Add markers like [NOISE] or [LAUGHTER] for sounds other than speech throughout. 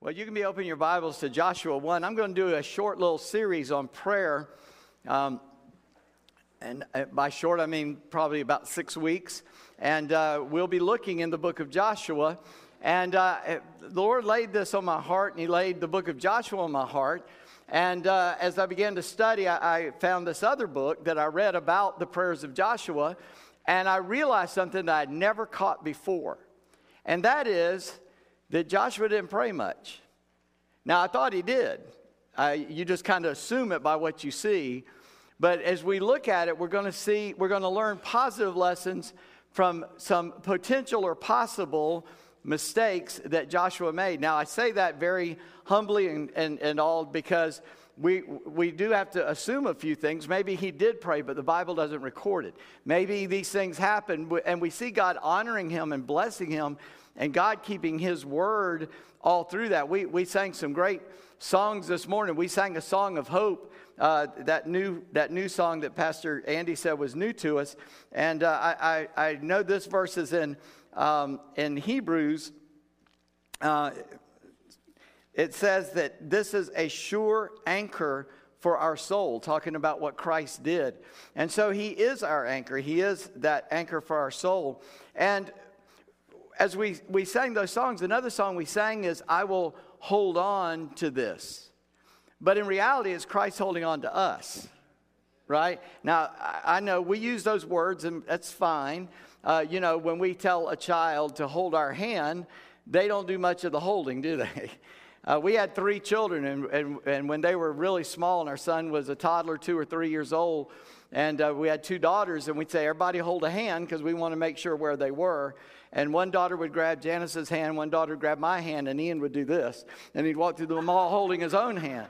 Well, you can be opening your Bibles to Joshua 1. I'm going to do a short little series on prayer. Um, and uh, by short, I mean probably about six weeks. And uh, we'll be looking in the book of Joshua. And uh, the Lord laid this on my heart, and He laid the book of Joshua on my heart. And uh, as I began to study, I, I found this other book that I read about the prayers of Joshua. And I realized something that I'd never caught before. And that is, that Joshua didn't pray much. Now, I thought he did. Uh, you just kind of assume it by what you see. But as we look at it, we're going to see, we're going to learn positive lessons from some potential or possible mistakes that Joshua made. Now, I say that very humbly and, and, and all because we, we do have to assume a few things. Maybe he did pray, but the Bible doesn't record it. Maybe these things happen, and we see God honoring him and blessing him and God keeping His word all through that. We, we sang some great songs this morning. We sang a song of hope, uh, that, new, that new song that Pastor Andy said was new to us. And uh, I, I, I, know this verse is in, um, in Hebrews. Uh, it says that this is a sure anchor for our soul, talking about what Christ did. And so he is our anchor. He is that anchor for our soul. And as we, we sang those songs, another song we sang is, I will hold on to this. But in reality, it's Christ holding on to us, right? Now, I know we use those words, and that's fine. Uh, you know, when we tell a child to hold our hand, they don't do much of the holding, do they? [LAUGHS] Uh, we had three children, and, and, and when they were really small, and our son was a toddler, two or three years old, and uh, we had two daughters, and we'd say, Everybody hold a hand because we want to make sure where they were. And one daughter would grab Janice's hand, one daughter would grab my hand, and Ian would do this. And he'd walk through the mall holding his own hand,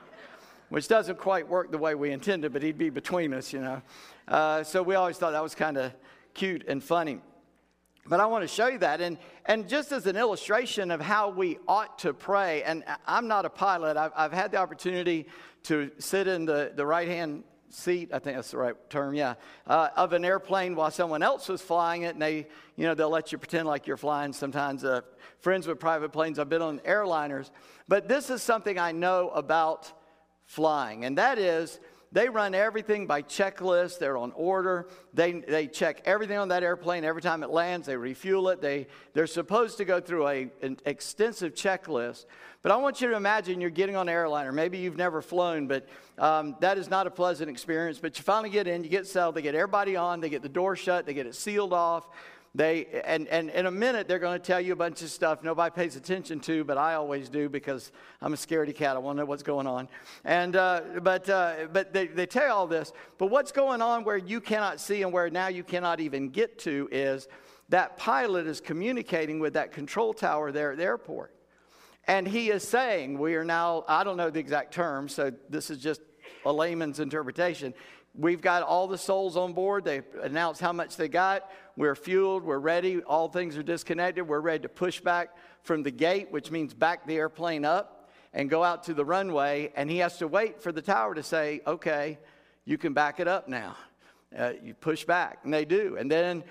which doesn't quite work the way we intended, but he'd be between us, you know. Uh, so we always thought that was kind of cute and funny. But I want to show you that. And, and just as an illustration of how we ought to pray, and I'm not a pilot, I've, I've had the opportunity to sit in the, the right hand seat, I think that's the right term, yeah, uh, of an airplane while someone else was flying it. And they, you know, they'll let you pretend like you're flying sometimes. Uh, friends with private planes, I've been on airliners. But this is something I know about flying, and that is they run everything by checklist. They're on order. They, they check everything on that airplane every time it lands. They refuel it. They, they're supposed to go through a, an extensive checklist. But I want you to imagine you're getting on an airliner. Maybe you've never flown, but um, that is not a pleasant experience. But you finally get in, you get settled, they get everybody on, they get the door shut, they get it sealed off. They, and, and in a minute, they're going to tell you a bunch of stuff nobody pays attention to, but I always do because I'm a scaredy cat. I want to know what's going on. And, uh, but uh, but they, they tell you all this. But what's going on where you cannot see and where now you cannot even get to is that pilot is communicating with that control tower there at the airport. And he is saying, We are now, I don't know the exact term, so this is just a layman's interpretation. We've got all the souls on board. They announced how much they got. We're fueled. We're ready. All things are disconnected. We're ready to push back from the gate, which means back the airplane up and go out to the runway. And he has to wait for the tower to say, okay, you can back it up now. Uh, you push back. And they do. And then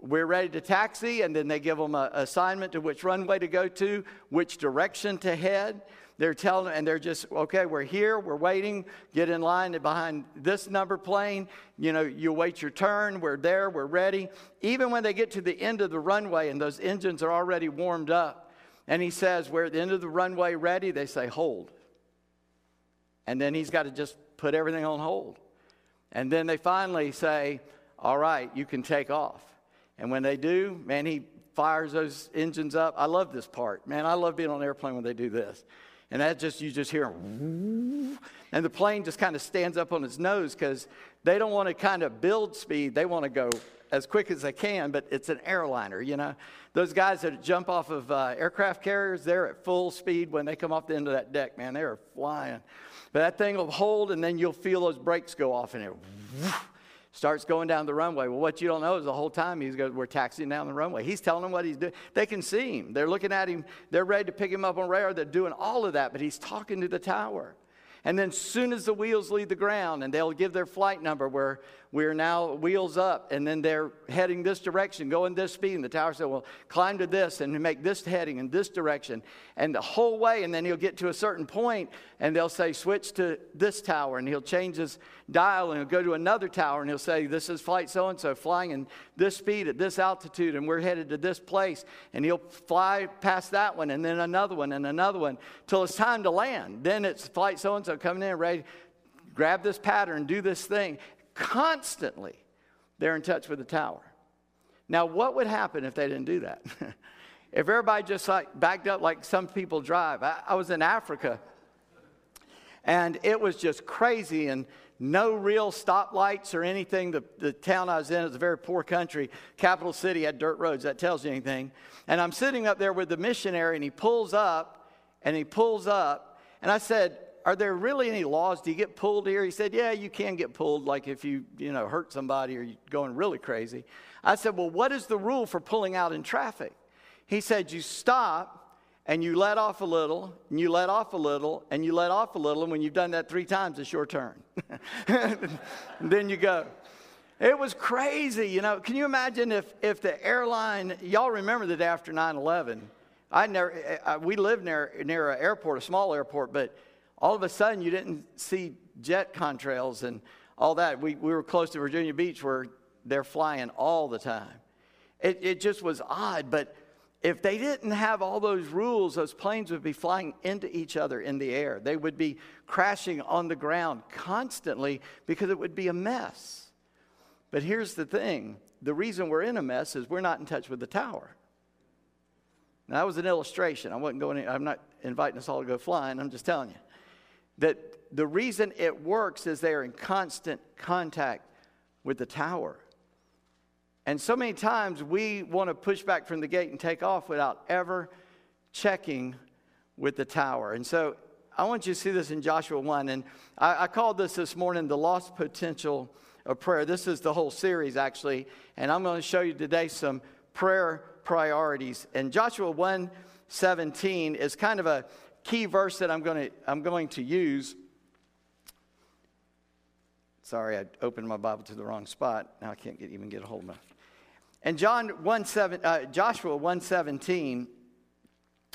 we're ready to taxi. And then they give them an assignment to which runway to go to, which direction to head. They're telling, and they're just, okay, we're here, we're waiting, get in line behind this number plane. You know, you wait your turn, we're there, we're ready. Even when they get to the end of the runway and those engines are already warmed up, and he says, we're at the end of the runway ready, they say, hold. And then he's got to just put everything on hold. And then they finally say, all right, you can take off. And when they do, man, he fires those engines up. I love this part. Man, I love being on an airplane when they do this. And that just, you just hear, and the plane just kind of stands up on its nose because they don't want to kind of build speed. They want to go as quick as they can, but it's an airliner, you know. Those guys that jump off of uh, aircraft carriers, they're at full speed when they come off the end of that deck, man. They're flying. But that thing will hold, and then you'll feel those brakes go off, and it starts going down the runway. Well, what you don't know is the whole time he's going, we're taxiing down the runway. He's telling them what he's doing. They can see him. They're looking at him. They're ready to pick him up on radar. They're doing all of that, but he's talking to the tower. And then soon as the wheels leave the ground and they'll give their flight number where we're now wheels up and then they're heading this direction, going this speed. And the tower said, well, climb to this and make this heading in this direction. And the whole way, and then he'll get to a certain point and they'll say, switch to this tower. And he'll change his dial and he'll go to another tower and he'll say, this is flight so and so flying in this speed at this altitude and we're headed to this place. And he'll fly past that one and then another one and another one till it's time to land. Then it's flight so and coming in ready grab this pattern, do this thing constantly they're in touch with the tower. Now, what would happen if they didn't do that? [LAUGHS] if everybody just like backed up like some people drive. I, I was in Africa and it was just crazy and no real stoplights or anything. The, the town I was in is a very poor country. Capital city had dirt roads. That tells you anything. And I'm sitting up there with the missionary, and he pulls up, and he pulls up, and I said, are there really any laws? Do you get pulled here? He said, Yeah, you can get pulled, like if you, you know, hurt somebody or you're going really crazy. I said, Well, what is the rule for pulling out in traffic? He said, You stop and you let off a little, and you let off a little, and you let off a little, and when you've done that three times, it's your turn. [LAUGHS] then you go. It was crazy, you know. Can you imagine if, if the airline, y'all remember the day after 9 11? I never, I, we lived near, near an airport, a small airport, but all of a sudden you didn't see jet contrails and all that. We, we were close to Virginia Beach where they're flying all the time. It, it just was odd, but if they didn't have all those rules, those planes would be flying into each other in the air. They would be crashing on the ground constantly because it would be a mess. But here's the thing the reason we're in a mess is we're not in touch with the tower. Now, that was an illustration. I wasn't going, I'm not inviting us all to go flying. I'm just telling you that the reason it works is they are in constant contact with the tower. And so many times we want to push back from the gate and take off without ever checking with the tower. And so I want you to see this in Joshua 1. And I, I called this this morning the lost potential of prayer. This is the whole series, actually. And I'm going to show you today some prayer priorities. And Joshua 1 17 is kind of a key verse that I'm going to, I'm going to use. Sorry, I opened my Bible to the wrong spot. Now I can't get, even get a hold of it. And John 1, 7, uh, Joshua 117,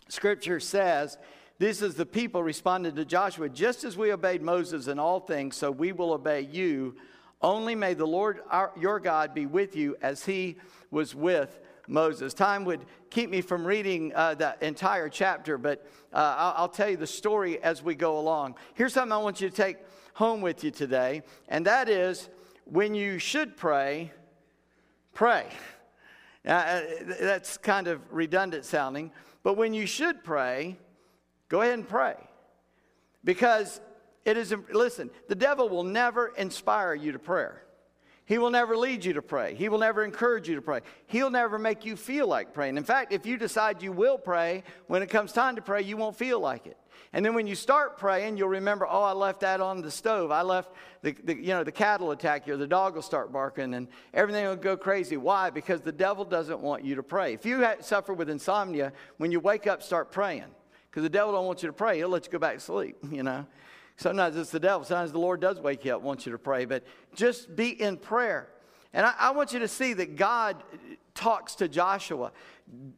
scripture says, This is the people responded to Joshua, just as we obeyed Moses in all things, so we will obey you. Only may the Lord our, your God be with you as he was with Moses. Time would keep me from reading uh, the entire chapter, but uh, I'll, I'll tell you the story as we go along. Here's something I want you to take home with you today, and that is when you should pray, pray. Uh, that's kind of redundant sounding, but when you should pray, go ahead and pray. Because it is, listen, the devil will never inspire you to prayer. He will never lead you to pray. He will never encourage you to pray. He'll never make you feel like praying. In fact, if you decide you will pray, when it comes time to pray, you won't feel like it. And then when you start praying, you'll remember, oh, I left that on the stove. I left the, the you know, the cattle attack you, the dog will start barking, and everything will go crazy. Why? Because the devil doesn't want you to pray. If you suffer with insomnia, when you wake up, start praying. Because the devil don't want you to pray. He'll let you go back to sleep, [LAUGHS] you know. Sometimes it's the devil. Sometimes the Lord does wake you up, wants you to pray. But just be in prayer. And I, I, want you to see that God talks to Joshua.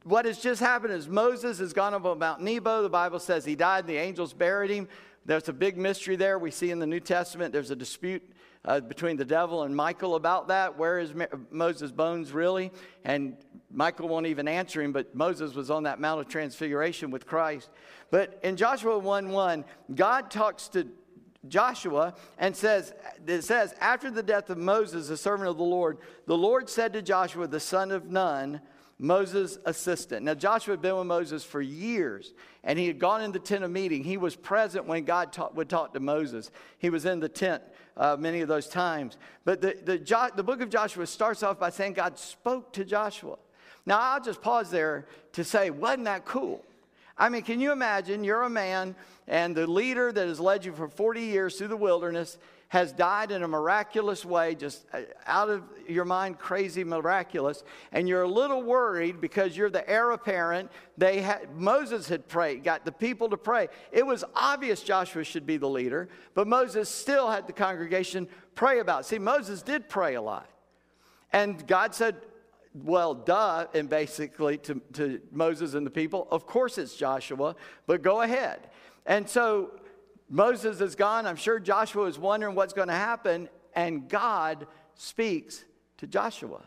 What has just happened is Moses has gone up on Mount Nebo. The Bible says he died, and the angels buried him. There's a big mystery there. We see in the New Testament there's a dispute uh, between the devil and Michael about that. Where is Moses' bones really? And Michael won't even answer him, but Moses was on that Mount of Transfiguration with Christ. But in Joshua 1 1, God talks to Joshua and says, it says, after the death of Moses, the servant of the Lord, the Lord said to Joshua, the son of Nun, Moses' assistant. Now, Joshua had been with Moses for years, and he had gone in the tent of meeting. He was present when God talk, would talk to Moses. He was in the tent uh, many of those times. But the, the, the book of Joshua starts off by saying God spoke to Joshua. Now, I'll just pause there to say, wasn't that cool? I mean, can you imagine you're a man and the leader that has led you for 40 years through the wilderness has died in a miraculous way, just uh, out of your mind, crazy miraculous, and you're a little worried because you're the heir apparent. They had, Moses had prayed, got the people to pray. It was obvious Joshua should be the leader, but Moses still had the congregation pray about. See, Moses did pray a lot. And God said, well, duh, and basically to, to Moses and the people, of course it's Joshua, but go ahead. And so Moses is gone. I'm sure Joshua is wondering what's going to happen. And God speaks to Joshua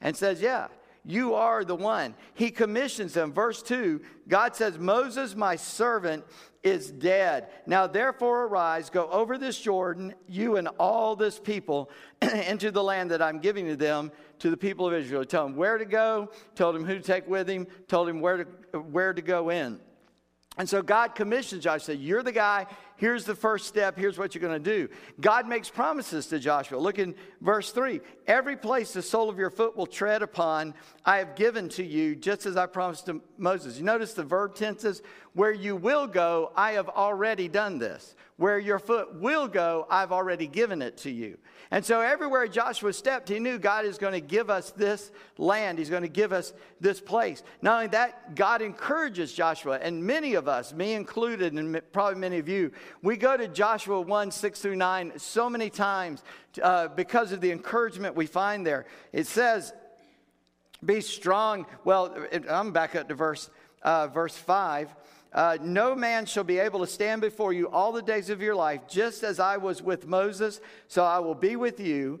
and says, Yeah, you are the one. He commissions him. Verse 2 God says, Moses, my servant, is dead. Now therefore arise, go over this Jordan, you and all this people, [CLEARS THROAT] into the land that I'm giving to them, to the people of Israel. Tell him where to go, told him who to take with him, told him where to, where to go in. And so God commissions Joshua, You're the guy, here's the first step, here's what you're going to do. God makes promises to Joshua. Look in verse 3 Every place the sole of your foot will tread upon, I have given to you, just as I promised to Moses. You notice the verb tenses? Where you will go, I have already done this. Where your foot will go, I've already given it to you. And so everywhere Joshua stepped, he knew God is going to give us this land. He's going to give us this place. Not only that, God encourages Joshua, and many of us, me included, and probably many of you, we go to Joshua 1 6 through 9 so many times uh, because of the encouragement we find there. It says, Be strong. Well, I'm back up to verse, uh, verse 5. Uh, no man shall be able to stand before you all the days of your life, just as I was with Moses, so I will be with you.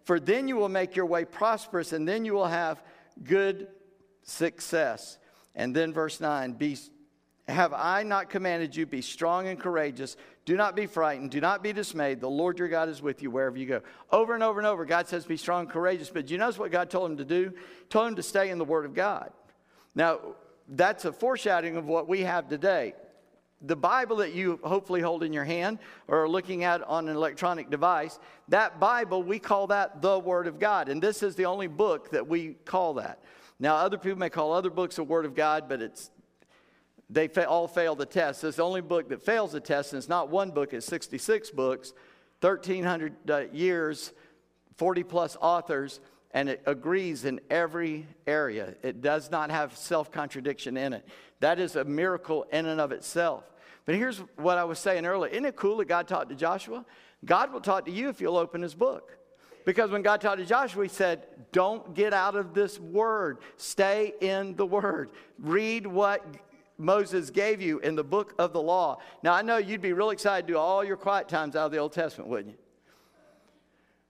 for then you will make your way prosperous, and then you will have good success. And then verse 9 Be, Have I not commanded you, be strong and courageous? Do not be frightened, do not be dismayed. The Lord your God is with you wherever you go. Over and over and over, God says, Be strong and courageous. But you notice what God told him to do? He told him to stay in the Word of God. Now, that's a foreshadowing of what we have today the Bible that you hopefully hold in your hand or are looking at on an electronic device, that Bible, we call that the Word of God. And this is the only book that we call that. Now, other people may call other books the Word of God, but it's they all fail the test. It's the only book that fails the test, and it's not one book, it's 66 books, 1,300 uh, years, 40 plus authors, and it agrees in every area. It does not have self contradiction in it. That is a miracle in and of itself. But here's what I was saying earlier. Isn't it cool that God talked to Joshua? God will talk to you if you'll open his book. Because when God talked to Joshua, he said, Don't get out of this word. Stay in the word. Read what Moses gave you in the book of the law. Now, I know you'd be real excited to do all your quiet times out of the Old Testament, wouldn't you?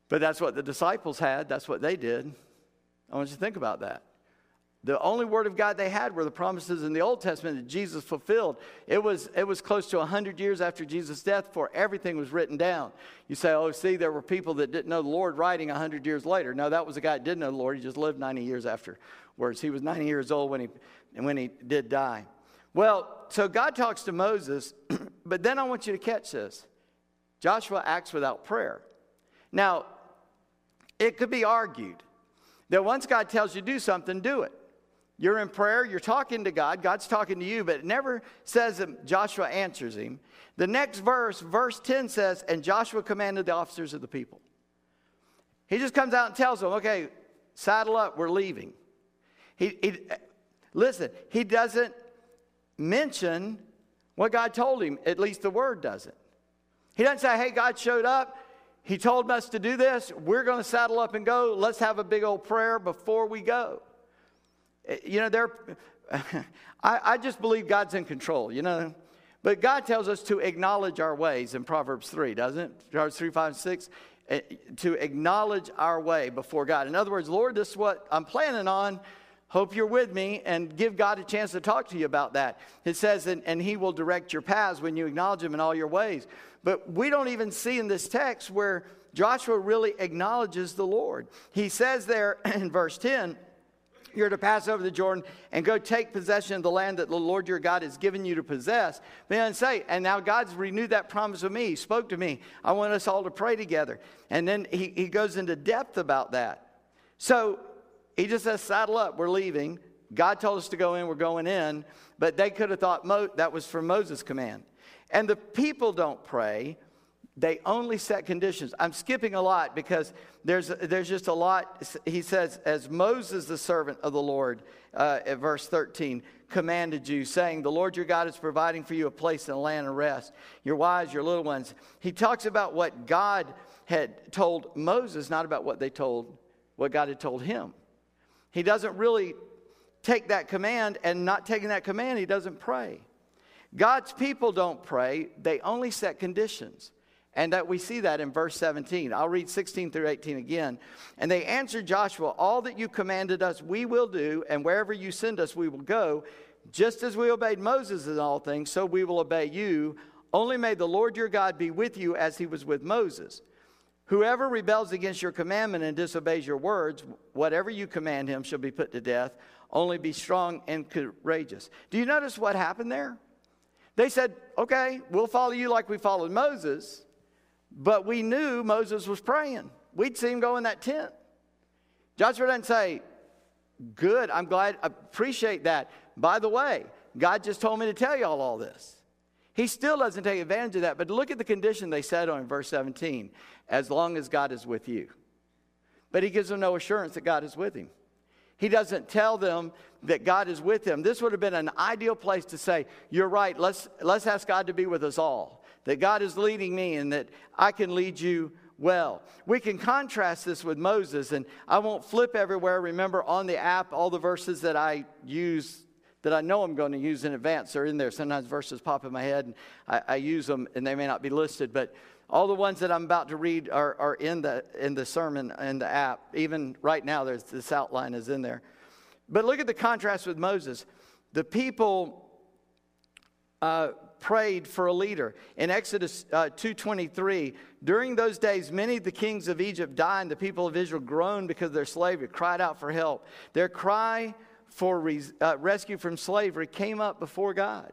But that's what the disciples had, that's what they did. I want you to think about that. The only word of God they had were the promises in the Old Testament that Jesus fulfilled. It was, it was close to 100 years after Jesus' death before everything was written down. You say, oh, see, there were people that didn't know the Lord writing 100 years later. No, that was a guy that didn't know the Lord. He just lived 90 years afterwards. He was 90 years old when he, when he did die. Well, so God talks to Moses, [CLEARS THROAT] but then I want you to catch this Joshua acts without prayer. Now, it could be argued that once God tells you to do something, do it. You're in prayer, you're talking to God, God's talking to you, but it never says that Joshua answers him. The next verse, verse 10 says, And Joshua commanded the officers of the people. He just comes out and tells them, Okay, saddle up, we're leaving. He, he, listen, he doesn't mention what God told him, at least the word doesn't. He doesn't say, Hey, God showed up. He told us to do this. We're going to saddle up and go. Let's have a big old prayer before we go. You know, there, [LAUGHS] I, I just believe God's in control, you know. But God tells us to acknowledge our ways in Proverbs 3, doesn't it? Proverbs 3, 5, and 6. Eh, to acknowledge our way before God. In other words, Lord, this is what I'm planning on. Hope you're with me and give God a chance to talk to you about that. It says, and, and He will direct your paths when you acknowledge Him in all your ways. But we don't even see in this text where Joshua really acknowledges the Lord. He says there [CLEARS THROAT] in verse 10, you're to pass over the Jordan and go take possession of the land that the Lord your God has given you to possess. Then say, and now God's renewed that promise with me. He spoke to me. I want us all to pray together. And then he, he goes into depth about that. So he just says, saddle up, we're leaving. God told us to go in, we're going in. But they could have thought Mo- that was from Moses' command. And the people don't pray they only set conditions. I'm skipping a lot because there's, there's just a lot. He says, as Moses, the servant of the Lord, uh, at verse 13, commanded you, saying, The Lord your God is providing for you a place in a land of rest, your wives, your little ones. He talks about what God had told Moses, not about what they told, what God had told him. He doesn't really take that command, and not taking that command, he doesn't pray. God's people don't pray, they only set conditions. And that we see that in verse 17. I'll read 16 through 18 again. And they answered Joshua, All that you commanded us, we will do, and wherever you send us, we will go. Just as we obeyed Moses in all things, so we will obey you. Only may the Lord your God be with you as he was with Moses. Whoever rebels against your commandment and disobeys your words, whatever you command him shall be put to death. Only be strong and courageous. Do you notice what happened there? They said, Okay, we'll follow you like we followed Moses. But we knew Moses was praying. We'd see him go in that tent. Joshua doesn't say, Good, I'm glad, I appreciate that. By the way, God just told me to tell y'all all this. He still doesn't take advantage of that, but look at the condition they set on in verse 17 as long as God is with you. But he gives them no assurance that God is with him. He doesn't tell them that God is with them. This would have been an ideal place to say, You're right, let's, let's ask God to be with us all that God is leading me and that I can lead you well. We can contrast this with Moses, and I won't flip everywhere. Remember on the app, all the verses that I use that I know I'm going to use in advance are in there. Sometimes verses pop in my head, and I, I use them, and they may not be listed, but all the ones that I'm about to read are, are in, the, in the sermon in the app. Even right now, there's, this outline is in there. But look at the contrast with Moses. The people uh, prayed for a leader. In Exodus uh, 2.23, during those days, many of the kings of Egypt died, and the people of Israel groaned because of their slavery, cried out for help. Their cry for res- uh, rescue from slavery came up before God.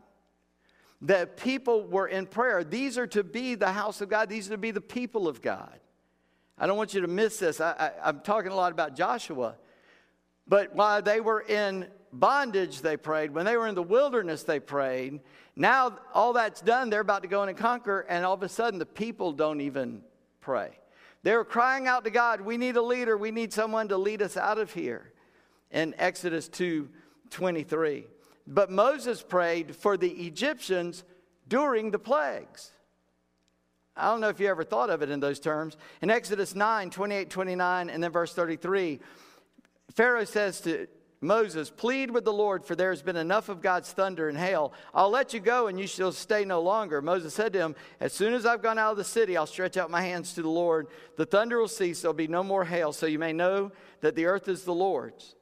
The people were in prayer. These are to be the house of God. These are to be the people of God. I don't want you to miss this. I, I, I'm talking a lot about Joshua. But while they were in bondage, they prayed. When they were in the wilderness, they prayed. Now, all that's done, they're about to go in and conquer, and all of a sudden, the people don't even pray. They're crying out to God, We need a leader. We need someone to lead us out of here. In Exodus 2 23. But Moses prayed for the Egyptians during the plagues. I don't know if you ever thought of it in those terms. In Exodus 9 28 29, and then verse 33, Pharaoh says to Moses, plead with the Lord, for there has been enough of God's thunder and hail. I'll let you go, and you shall stay no longer. Moses said to him, As soon as I've gone out of the city, I'll stretch out my hands to the Lord. The thunder will cease, there'll be no more hail, so you may know that the earth is the Lord's.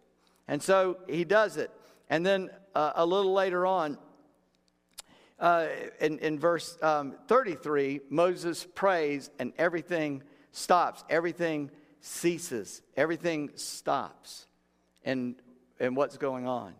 And so he does it. And then uh, a little later on, uh, in, in verse um, 33, Moses prays, and everything stops. Everything ceases. Everything stops. And and what's going on.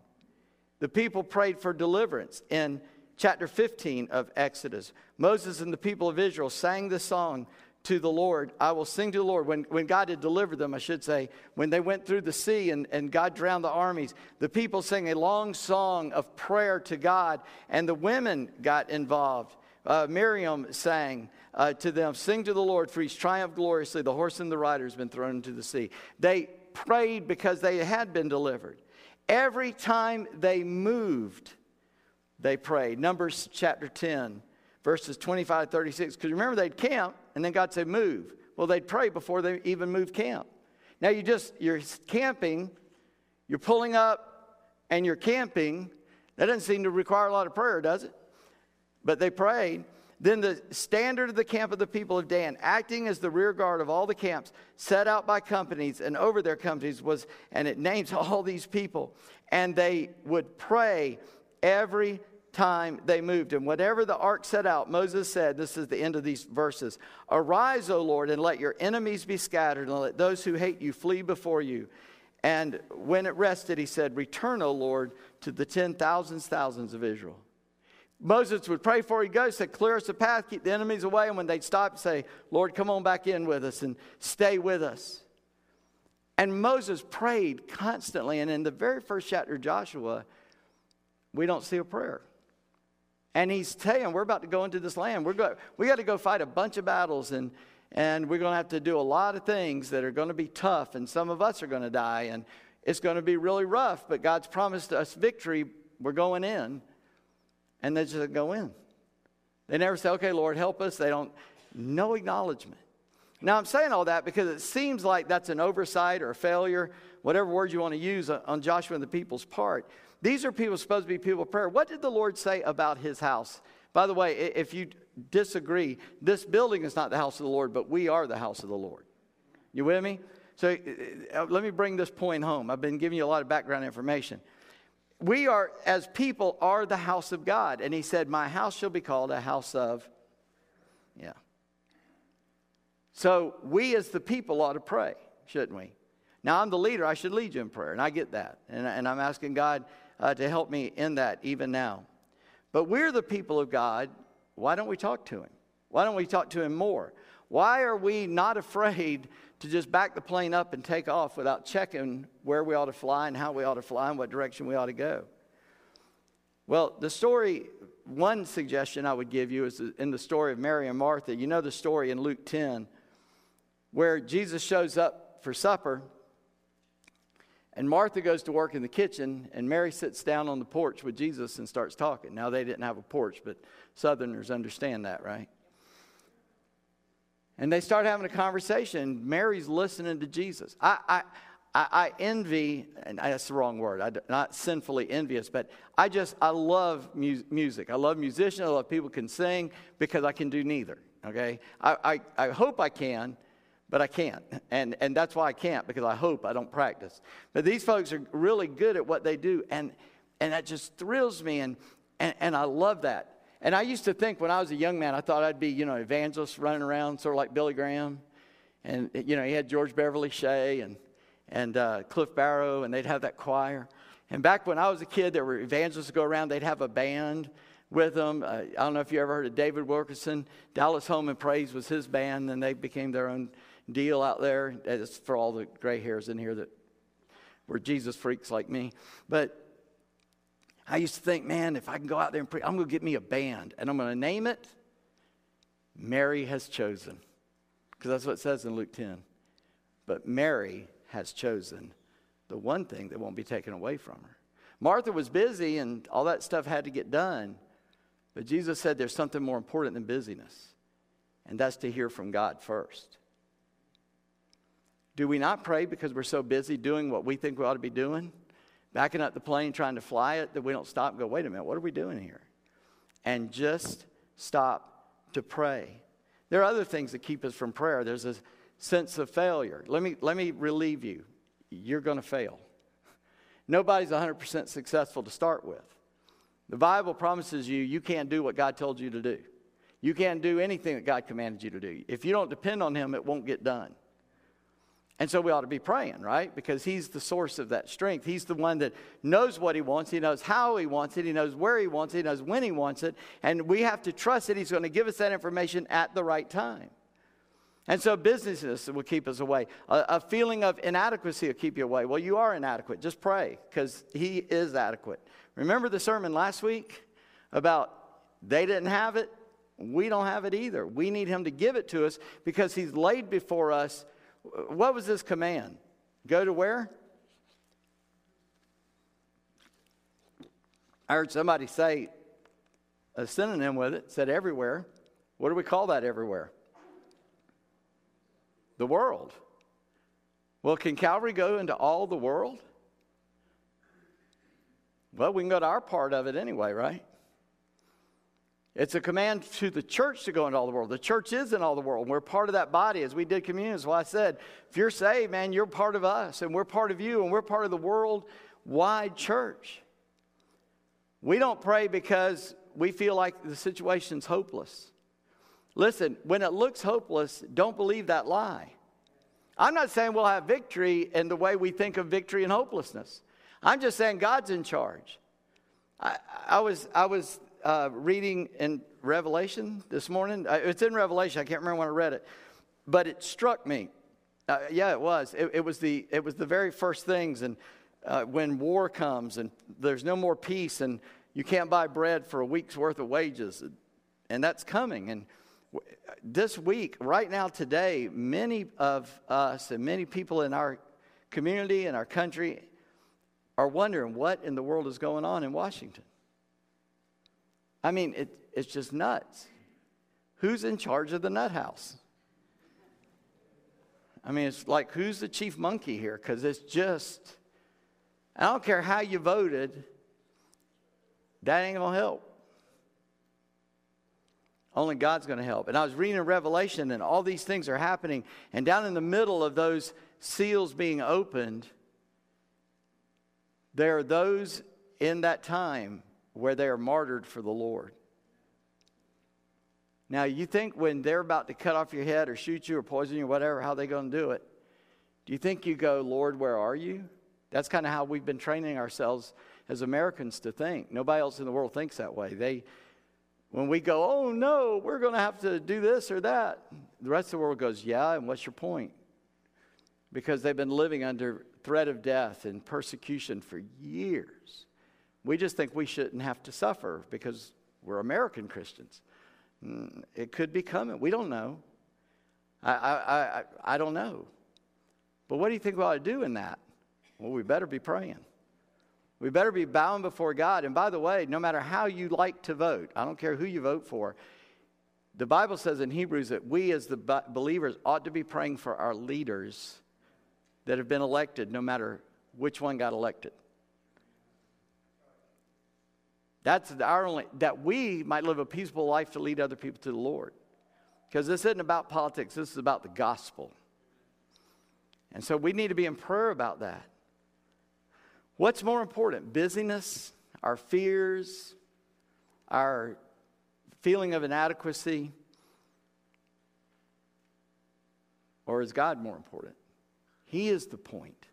The people prayed for deliverance. In chapter 15 of Exodus, Moses and the people of Israel sang the song to the Lord. I will sing to the Lord. When, when God had delivered them, I should say, when they went through the sea and, and God drowned the armies, the people sang a long song of prayer to God, and the women got involved. Uh, Miriam sang uh, to them, Sing to the Lord, for he's triumphed gloriously. The horse and the rider has been thrown into the sea. They prayed because they had been delivered. Every time they moved, they prayed. Numbers chapter 10, verses 25 to 36. Because remember, they'd camp, and then God said, move. Well, they'd pray before they even moved camp. Now you just, you're camping, you're pulling up, and you're camping. That doesn't seem to require a lot of prayer, does it? But they prayed. Then the standard of the camp of the people of Dan, acting as the rear guard of all the camps, set out by companies, and over their companies was, and it names [LAUGHS] all these people. And they would pray every time they moved. And whatever the ark set out, Moses said, This is the end of these verses Arise, O Lord, and let your enemies be scattered, and let those who hate you flee before you. And when it rested, he said, Return, O Lord, to the ten thousands, thousands of Israel. Moses would pray for he goes, say, clear us a path, keep the enemies away. And when they'd stop, say, Lord, come on back in with us and stay with us. And Moses prayed constantly. And in the very first chapter of Joshua, we don't see a prayer. And he's saying, we're about to go into this land. We're go, we got to go fight a bunch of battles, and, and we're going to have to do a lot of things that are going to be tough, and some of us are going to die, and it's going to be really rough, but God's promised us victory. We're going in and they just go in. They never say, okay, Lord, help us. They don't, no acknowledgement. Now, I'm saying all that because it seems like that's an oversight or a failure, whatever word you want to use on Joshua and the people's part. These are people supposed to be people of prayer. What did the Lord say about his house? By the way, if you disagree, this building is not the house of the Lord, but we are the house of the Lord. You with me? So uh, let me bring this point home. I've been giving you a lot of background information we are, as people, are the house of God. And he said, My house shall be called a house of, yeah. So we as the people ought to pray, shouldn't we? Now, I'm the leader. I should lead you in prayer, and I get that. And, and I'm asking God uh, to help me in that even now. But we're the people of God. Why don't we talk to Him? Why don't we talk to Him more? Why are we not afraid to just back the plane up and take off without checking where we ought to fly and how we ought to fly and what direction we ought to go. Well, the story, one suggestion I would give you is in the story of Mary and Martha. You know the story in Luke 10 where Jesus shows up for supper and Martha goes to work in the kitchen, and Mary sits down on the porch with Jesus and starts talking. Now, they didn't have a porch, but Southerners understand that, right? And they start having a conversation. Mary's listening to Jesus. I, I, I, envy, and that's the wrong word, I'm not sinfully envious, but I just, I love mu- music. I love musicians. I love people can sing because I can do neither, okay? I, I, I hope I can, but I can't. And, and that's why I can't, because I hope I don't practice. But these folks are really good at what they do, and, and that just thrills me, and, and, and I love that. And I used to think when I was a young man, I thought I'd be, you know, evangelist running around, sort of like Billy Graham. And, you know, he had George Beverly Shea and, and uh, Cliff Barrow, and they'd have that choir. And back when I was a kid, there were evangelists go around, they'd have a band with them. Uh, I don't know if you ever heard of David Wilkerson. Dallas Holm and Praise was his band, and they became their own deal out there. It's for all the gray hairs in here that were Jesus freaks like me. But I used to think, man, if I can go out there and preach, I'm going to get me a band and I'm going to name it Mary Has Chosen. Because that's what it says in Luke 10. But Mary has chosen the one thing that won't be taken away from her. Martha was busy and all that stuff had to get done. But Jesus said there's something more important than busyness, and that's to hear from God first. Do we not pray because we're so busy doing what we think we ought to be doing? Backing up the plane, trying to fly it, that we don't stop go, wait a minute, what are we doing here? And just stop to pray. There are other things that keep us from prayer. There's a sense of failure. Let me, let me relieve you. You're going to fail. Nobody's 100% successful to start with. The Bible promises you you can't do what God told you to do. You can't do anything that God commanded you to do. If you don't depend on Him, it won't get done. And so we ought to be praying, right? Because He's the source of that strength. He's the one that knows what He wants. He knows how He wants it. He knows where He wants it. He knows when He wants it. And we have to trust that He's going to give us that information at the right time. And so businesses will keep us away. A, a feeling of inadequacy will keep you away. Well, you are inadequate. Just pray because He is adequate. Remember the sermon last week about they didn't have it? We don't have it either. We need Him to give it to us because He's laid before us what was this command? Go to where? I heard somebody say a synonym with it, said everywhere. What do we call that everywhere? The world. Well, can Calvary go into all the world? Well, we can go to our part of it anyway, right? It's a command to the church to go into all the world. The church is in all the world. We're part of that body as we did communion. That's why I said, if you're saved, man, you're part of us, and we're part of you, and we're part of the worldwide church. We don't pray because we feel like the situation's hopeless. Listen, when it looks hopeless, don't believe that lie. I'm not saying we'll have victory in the way we think of victory and hopelessness. I'm just saying God's in charge. I, I was, I was uh, reading in Revelation this morning. Uh, it's in Revelation. I can't remember when I read it, but it struck me. Uh, yeah, it was. It, it, was the it was the very first things, and uh, when war comes and there's no more peace, and you can't buy bread for a week's worth of wages, and that's coming. And this week, right now, today, many of us and many people in our community and our country are wondering what in the world is going on in Washington. I mean, it, it's just nuts. Who's in charge of the nut house? I mean, it's like, who's the chief monkey here? Because it's just, I don't care how you voted, that ain't to help. Only God's to help. And I was reading in Revelation, and all these things are happening. And down in the middle of those seals being opened, there are those in that time where they are martyred for the Lord. Now, you think when they're about to cut off your head or shoot you or poison you or whatever, how they going to do it? Do you think you go, Lord, where are you? That's kind of how we've been training ourselves as Americans to think. Nobody else in the world thinks that way. They, when we go, oh no, we're going to have to do this or that, the rest of the world goes, yeah, and what's your point? Because they've been living under threat of death and persecution for years. We just think we shouldn't have to suffer because we're American Christians. Mm, it could be coming. We don't know. I, I, I, I don't know. But what do you think we ought to do in that? Well, we better be praying. We better be bowing before God. And by the way, no matter how you like to vote, I don't care who you vote for, the Bible says in Hebrews that we as the believers ought to be praying for our leaders that have been elected, no matter which one got elected. That's our only, that we might live a peaceful life to lead other people to the Lord. Because this isn't about politics, this is about the gospel. And so we need to be in prayer about that. What's more important, busyness, our fears, our feeling of inadequacy? Or is God more important? He is the point.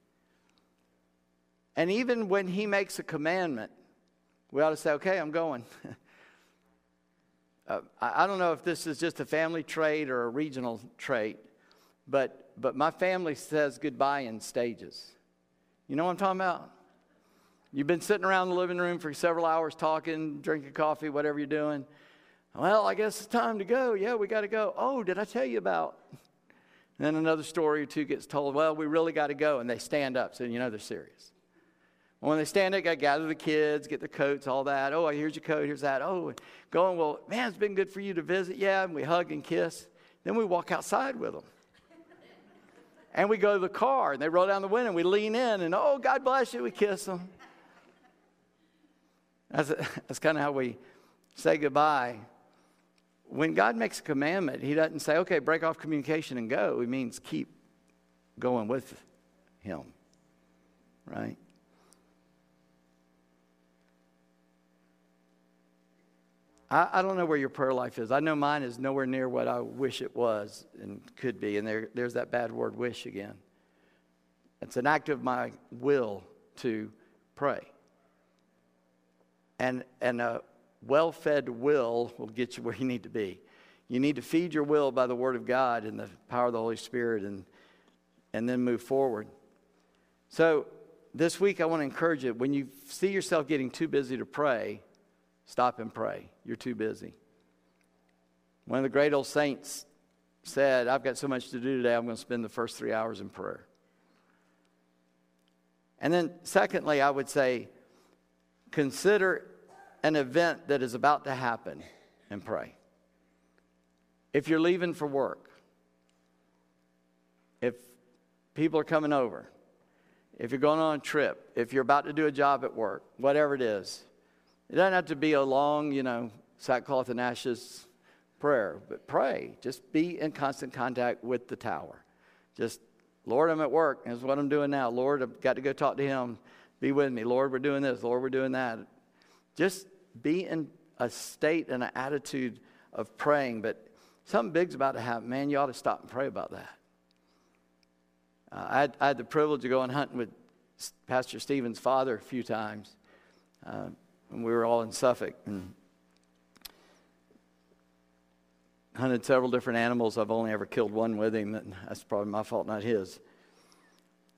And even when He makes a commandment, we ought to say, okay, I'm going. [LAUGHS] uh, I, don't know if this is just a family trait or a regional trait, but, but my family says goodbye in stages. You know what I'm talking about? You've been sitting around the living room for several hours talking, drinking coffee, whatever you're doing. Well, I guess it's time to go. Yeah, we got to go. Oh, did I tell you about? And [LAUGHS] then another story or two gets told. Well, we really got to go. And they stand up, so you know they're serious. When they stand up, I gather the kids, get their coats, all that. Oh, here's your coat, here's that. Oh, going, well, man, it's been good for you to visit. Yeah, and we hug and kiss. Then we walk outside with them. and we go to the car, and they roll down the window, and we lean in, and oh, God bless you, we kiss them. That's, that's kind of how we say goodbye. When God makes a commandment, He doesn't say, okay, break off communication and go. He means keep going with Him, right? I, I, don't know where your prayer life is. I know mine is nowhere near what I wish it was and could be. And there, there's that bad word, wish, again. It's an act of my will to pray. And, and a well fed will will get you where you need to be. You need to feed your will by the Word of God and the power of the Holy Spirit and, and then move forward. So, this week I want to encourage you when you see yourself getting too busy to pray, stop and pray. You're too busy. One of the great old saints said, I've got so much to do today, I'm going to spend the first three hours in prayer. And then, secondly, I would say, consider an event that is about to happen and pray. If you're leaving for work, if people are coming over, if you're going on a trip, if you're about to do a job at work, whatever it is, it doesn't have to be a long, you know, sackcloth and ashes prayer, but pray. Just be in constant contact with the tower. Just, Lord, I'm at work. That's what I'm doing now. Lord, I've got to go talk to him. Be with me. Lord, we're doing this. Lord, we're doing that. Just be in a state and an attitude of praying. But something big's about to happen. Man, you ought to stop and pray about that. Uh, I, had, I, had, the privilege of going hunting with Pastor Stephen's father a few times uh, when we were all in Suffolk. And hunted several different animals. I've only ever killed one with him, and that's probably my fault, not his.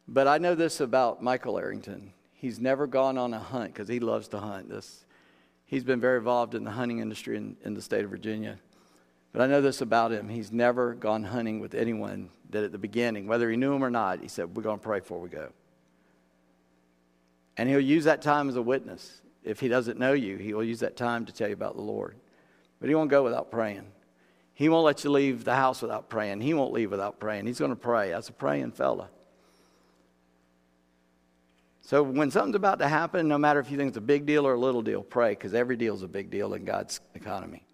But I know this about Michael Arrington. He's never gone on a hunt because he loves to hunt. This, he's been very involved in the hunting industry in, in the state of Virginia. But I know this about him. He's never gone hunting with anyone that at the beginning, whether he knew him or not, he said, We're going to pray before we go. And he'll use that time as a witness. If he doesn't know you, he will use that time to tell you about the Lord. But he won't go without praying. He won't let you leave the house without praying. He won't leave without praying. He's going to pray. That's a praying fella. So when something's about to happen, no matter if you think it's a big deal or a little deal, pray because every deal is a big deal in God's economy.